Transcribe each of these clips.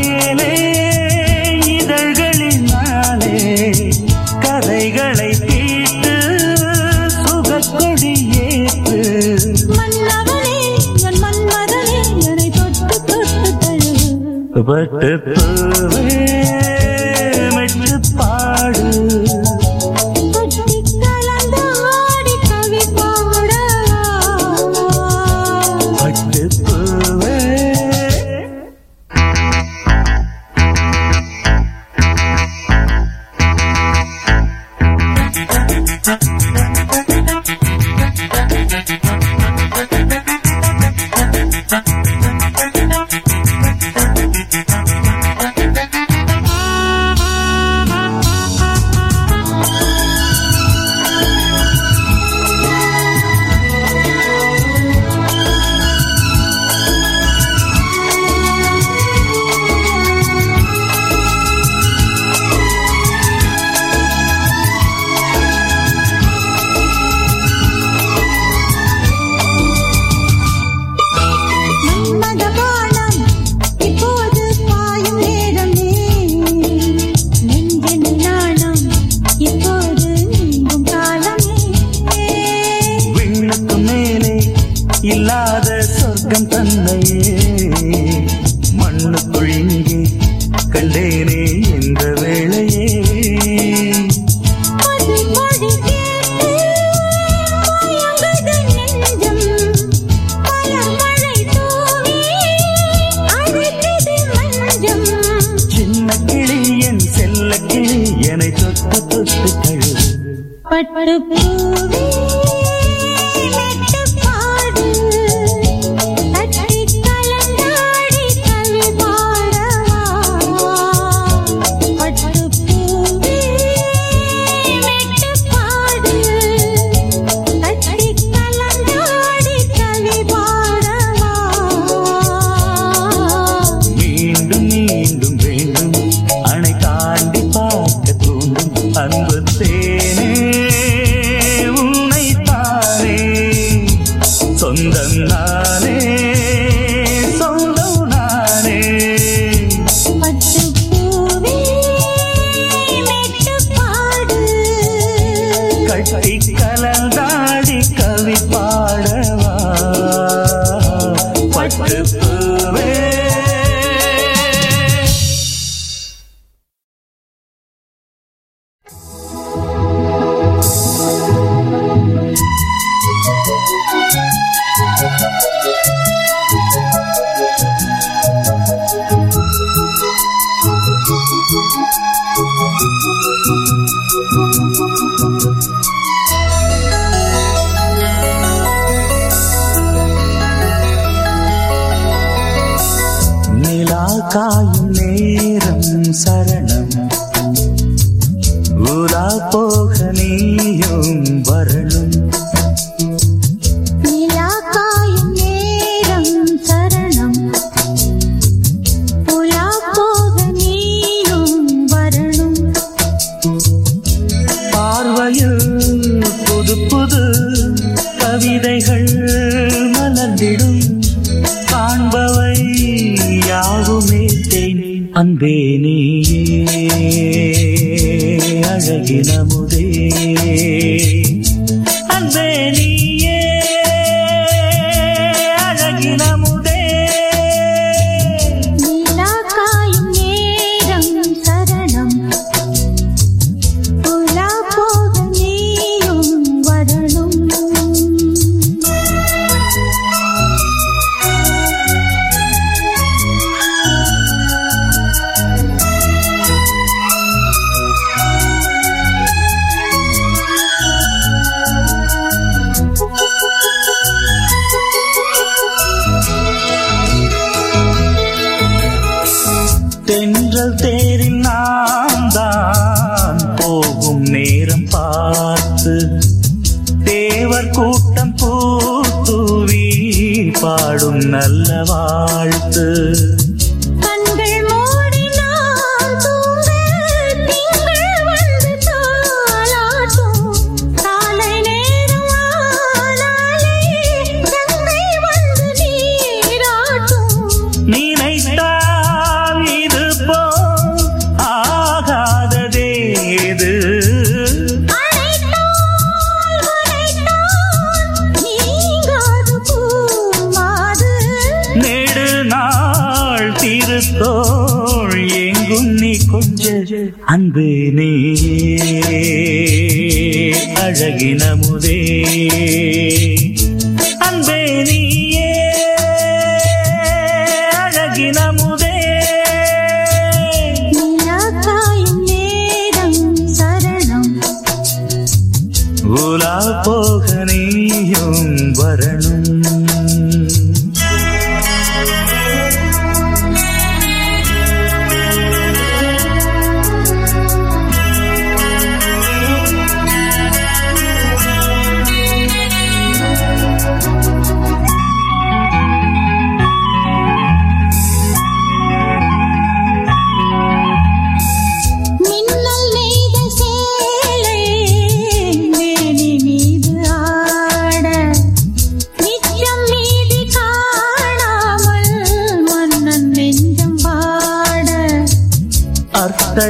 மேலே இதழ்களினாலே கதைகளை தீட்டு சுகக்கொடி ஏற்று பட்டு பூவே பார்த்து தேவர் கூட்டம் பூத்துவி பாடும் நல்ல வாழ்த்து.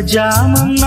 家门。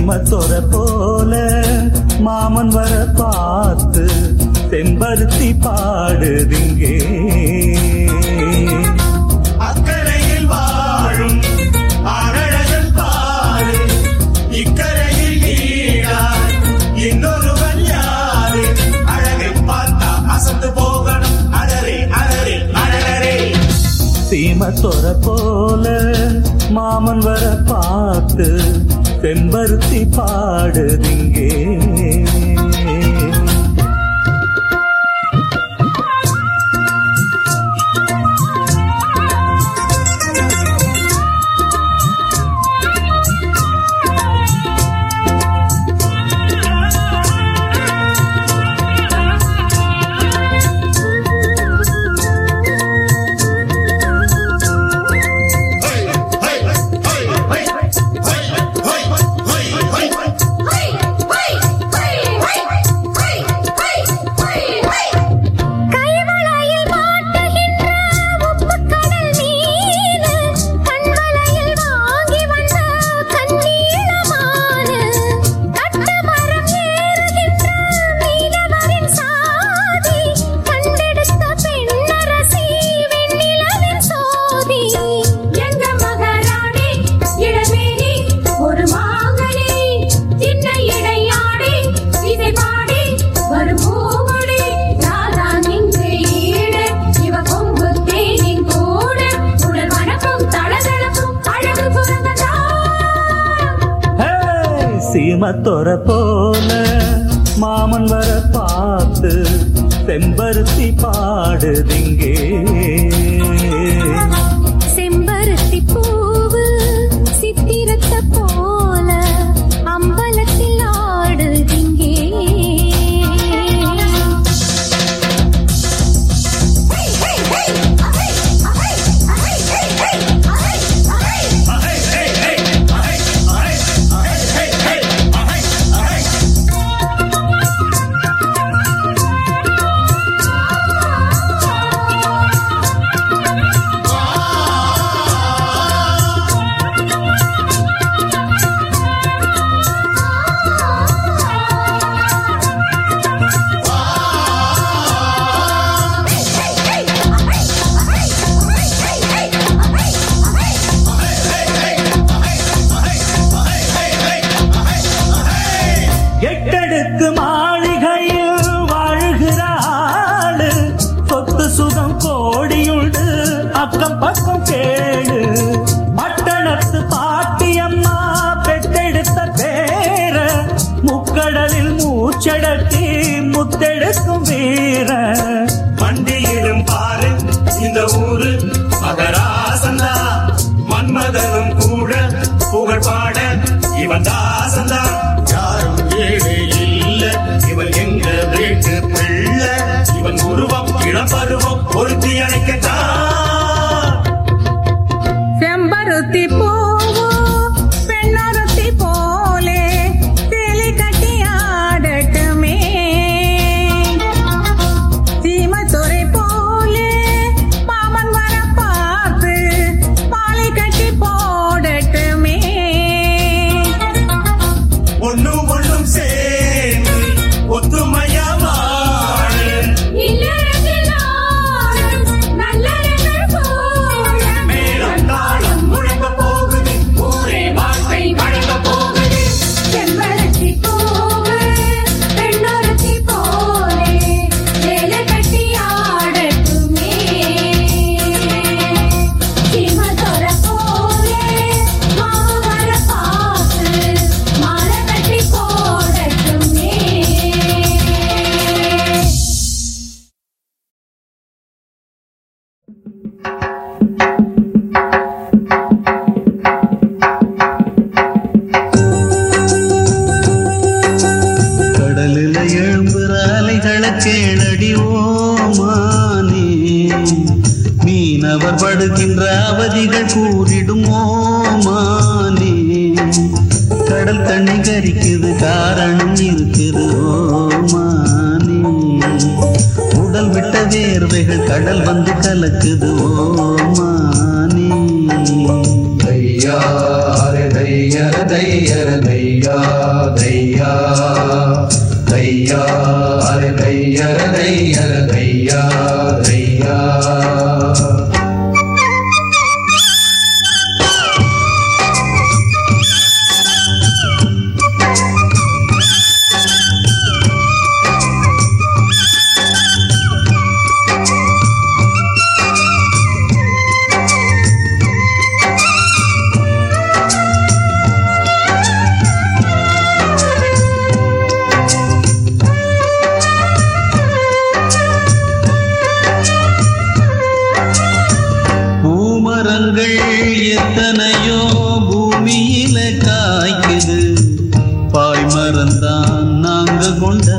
மணிமத்தொர போல மாமன் வர பார்த்து தென்பருத்தி பாடுதிங்கே. அக்கறையில் வாழும் அகழகன் சீமத்தொர போல மாமன் வர பார்த்து தென்பருத்தி பாடுதிங்கே. 的地。அலைகளை கேளடி ஓமானே. மீனவர் படுகின்ற அவதிகள் கூறிடுமோ மானே கடல் தண்ணி கரிக்குது காரணம் இருக்குது ஓமானே. உடல் விட்ட வேர்வைகள் கடல் வந்து கலக்குது ஓமானே. தையா தையர தையர தையா தையா. भैया अरे दैया दैया दैया दैया பூமியில காய்க்குது. பால் மறந்தான் நாங்க கொண்ட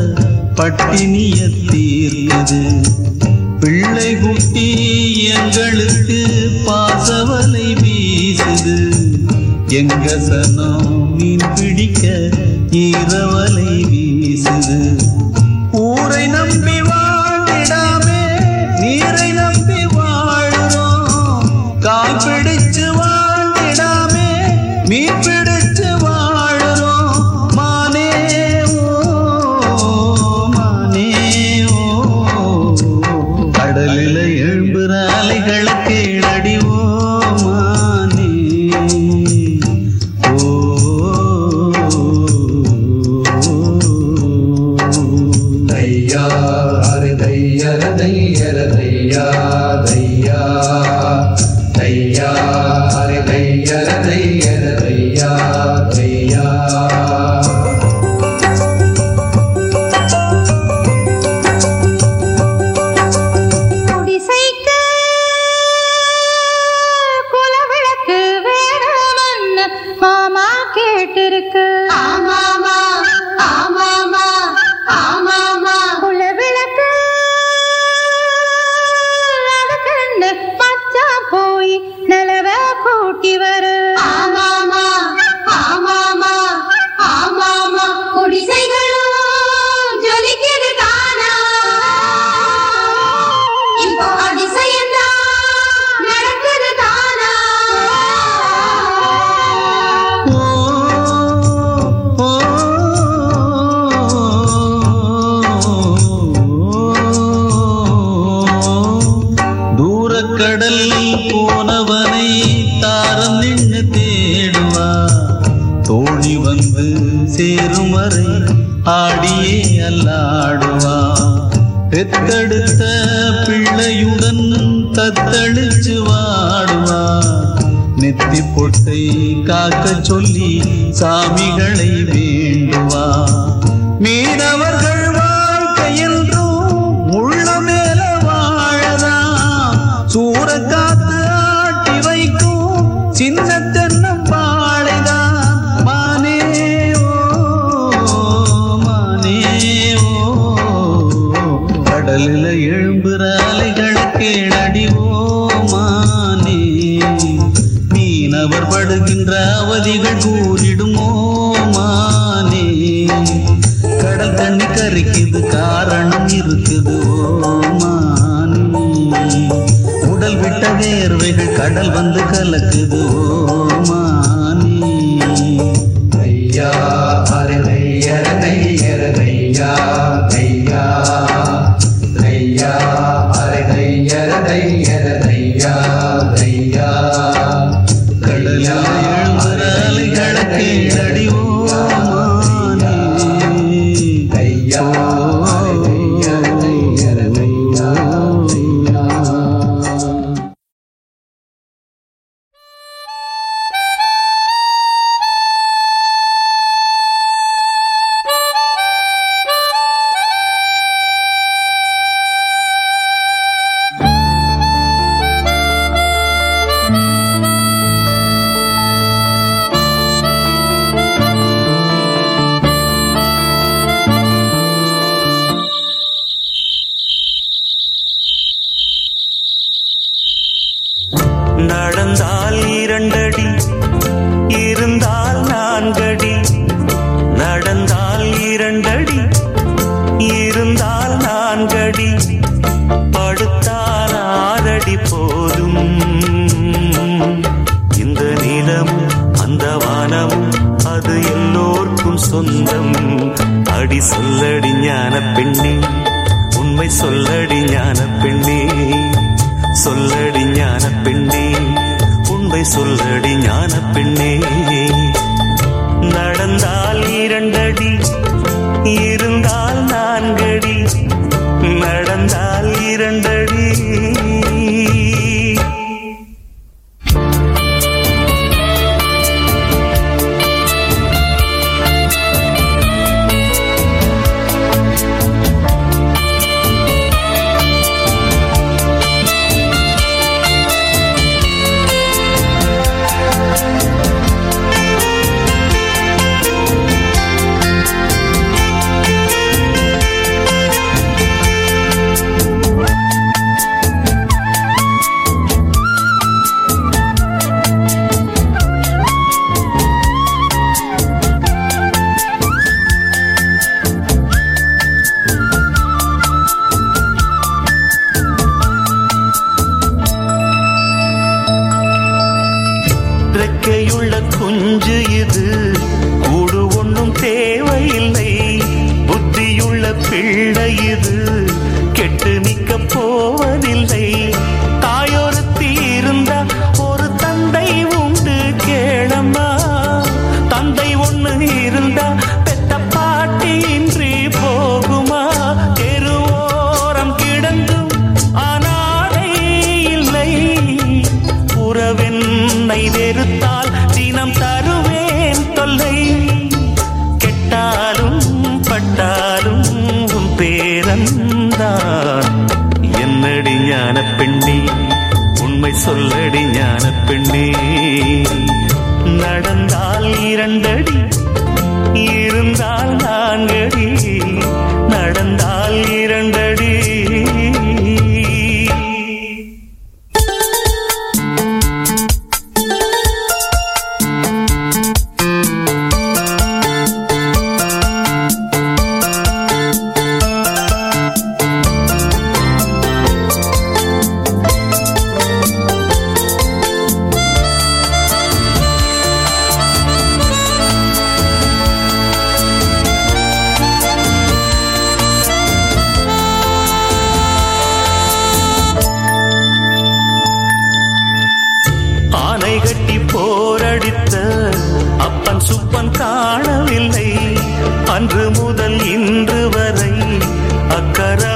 பட்டினிய தீர்க்குது. பிள்ளை குட்டி எங்களுக்கு பாசவலை வீசுது. எங்க சனம் மீன் பிடிக்க ஈரவலை வீசுது. நடந்தால் இரண்டடி. சொல்லடி ஞான பெண்ணே. நடந்தால் இரண்டடி பிடித்த அப்பன் சுப்பன் காணவில்லை. அன்று முதல் இன்று வரை அக்கறை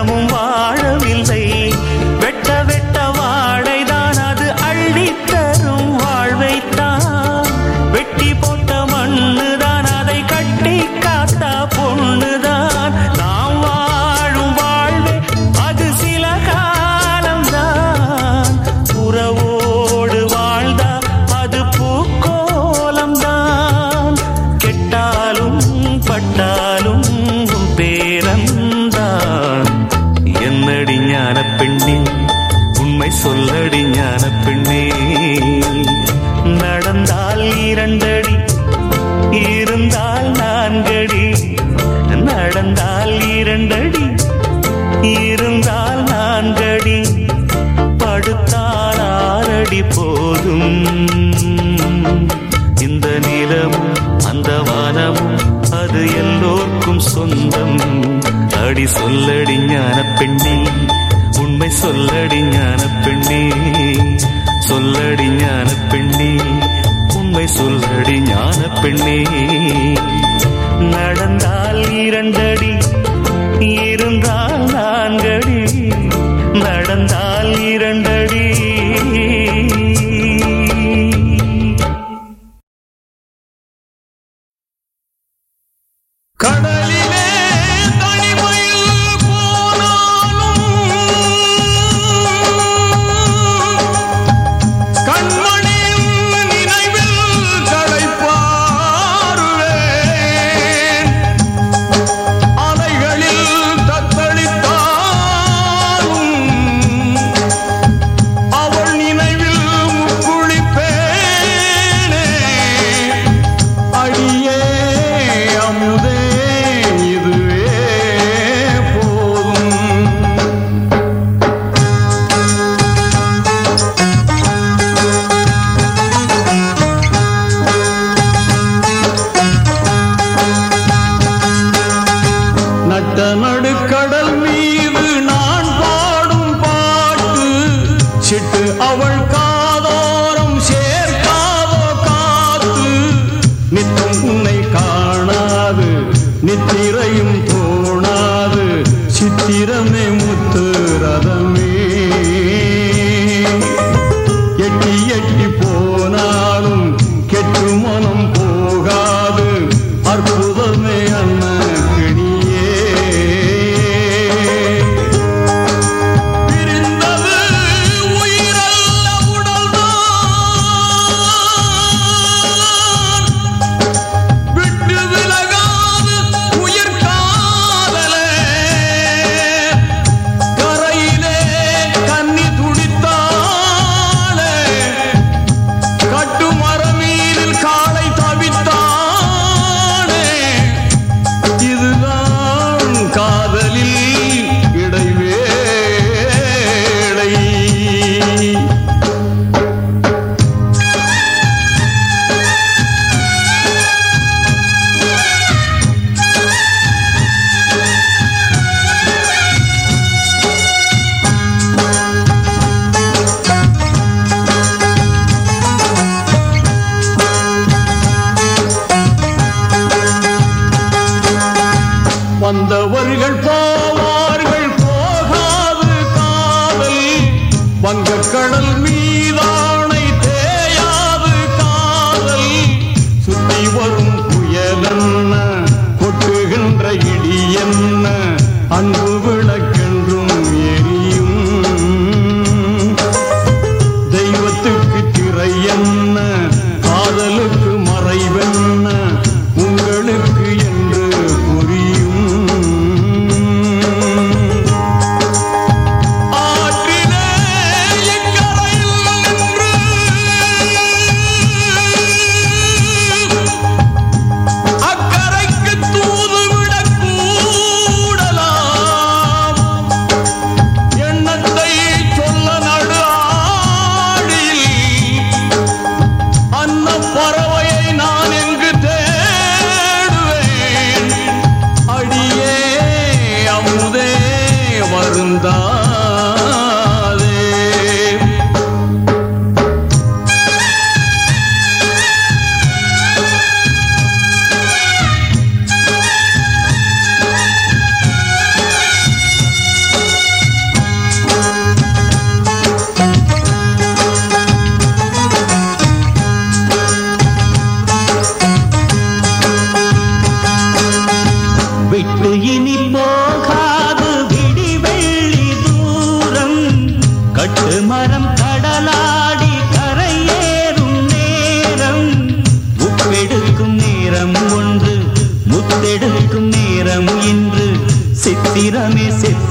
சொல்லடி ஞான பெண்ணே. உண்மை சொல்லடி ஞான பெண்ணே. சொல்லடி ஞான பெண்ணே. உண்மை சொல்லடி ஞான பெண்ணே. நடந்தால் இரண்டடி இருந்தால் நான்கடி. நடந்தால் இரண்டடி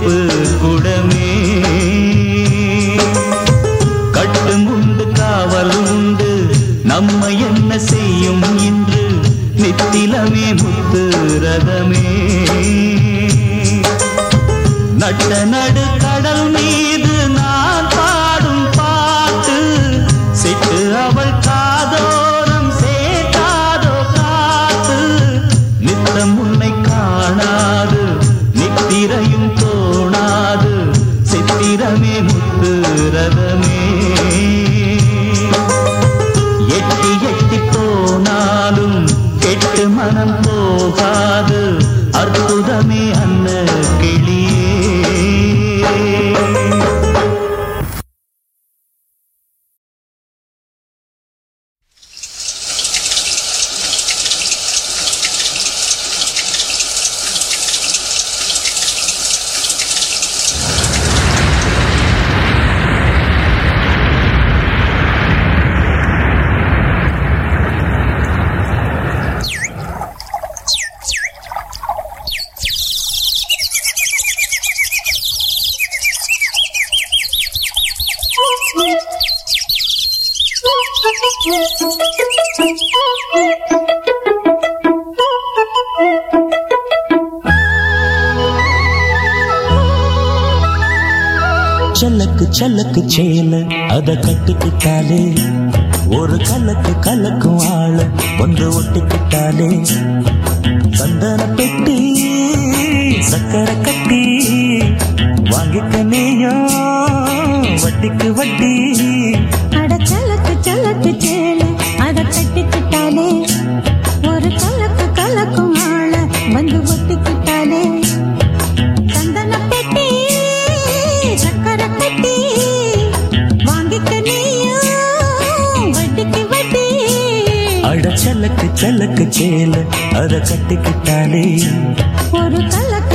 சிரிப்பு குடமே. கட்டும் உண்டு காவல் உண்டு. நம்ம என்ன செய்யும் இன்று? நித்திலமே முத்து ரதமே. நட்ட கலக்கு சேல அத கட்டிக்கிட்டாலே ஒரு கலக்கு கலக்கும் ஆள ஒன்று ஒட்டிக்கிட்டாலே சந்தன பெட்டி சக்கரை கட்டி வாங்கிக்க நீயும் வட்டிக்கு வட்டி. அட கலக்கு கலக்கு சேல அட சலக்கு சலக்கு சேல. அத கட்டிக்கிட்டாலே ஒரு கலக்கு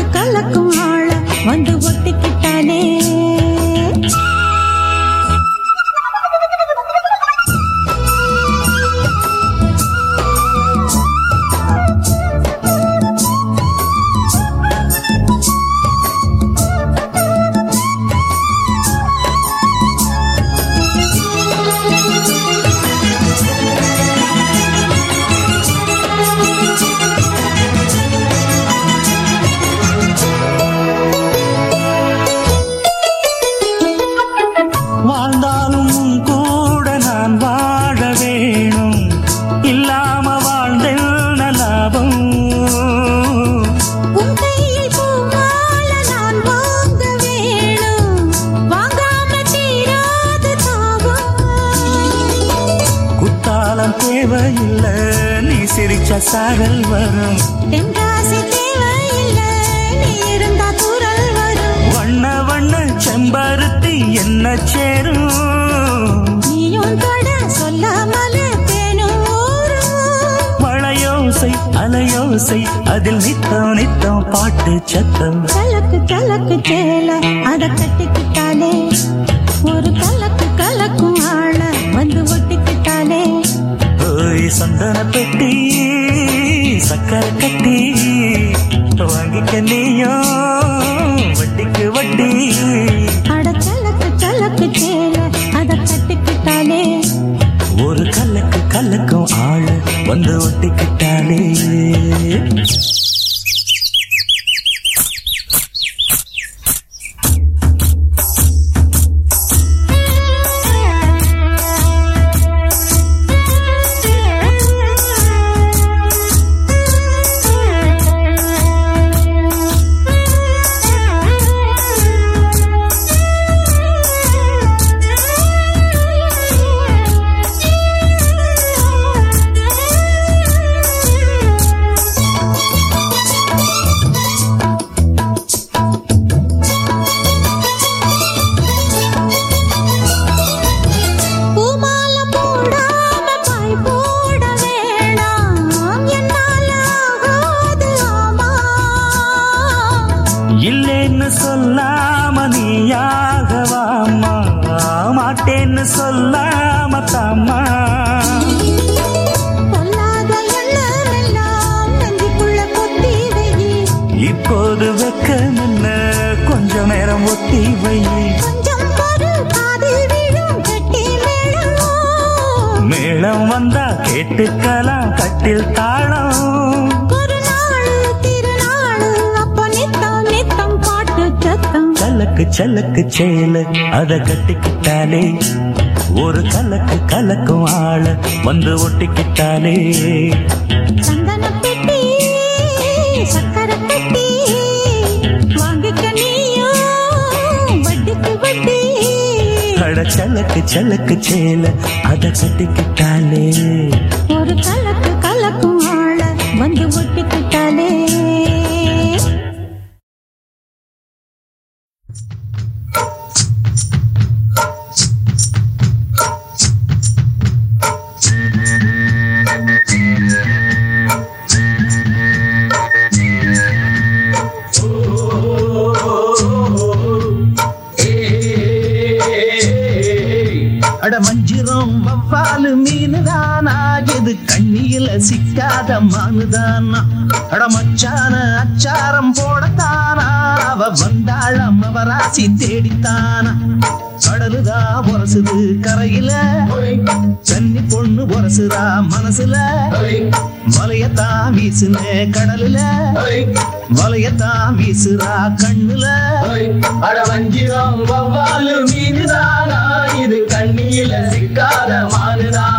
நித்தம் நித்தம் பாட்டு சத்தம். கலக்கு கலக்கு சேல அத கட்டிக்கிட்டாலே ஒரு கலக்கு கலக்கும் ஆள வந்து ஒட்டிக்கிட்டாலே ஓய் சந்தன பெட்டி சக்கரை கட்டி வாங்கிக்க நீயும் வட்டிக்கு வட்டி. அட கலக்கு கலக்கு சேல அத கட்டிக்கிட்டாலே ஒரு கலக்கு கலக்கும் ஆளு வந்து ஒட்டிக்கிட்டாலே வந்தா கேட்டுக்கலாம் கட்டில் தாளம் சத்தம். சலக்கு சேல அத கட்டிக்கிட்டாலே ஒரு கலக்கு கலக்கும் ஆள வந்து ஒட்டிக்கிட்டாலே அட சலக்கு சலக்கு சேல. அத கட்டிக்கிட்டாலே ஒரு கலக்கு கலக்கு ஆள வந்து ஒட்டிக்கிட்டாலே. பேசுறா மனசுல? வலையத்தான் வீசுனே கடலுல? வலையத்தான் வீசுறா கண்ணுல? அட வஞ்சிரம் வவ்வாலு மீனுதானா? இது கண்ணியில சிக்காத மானுதான்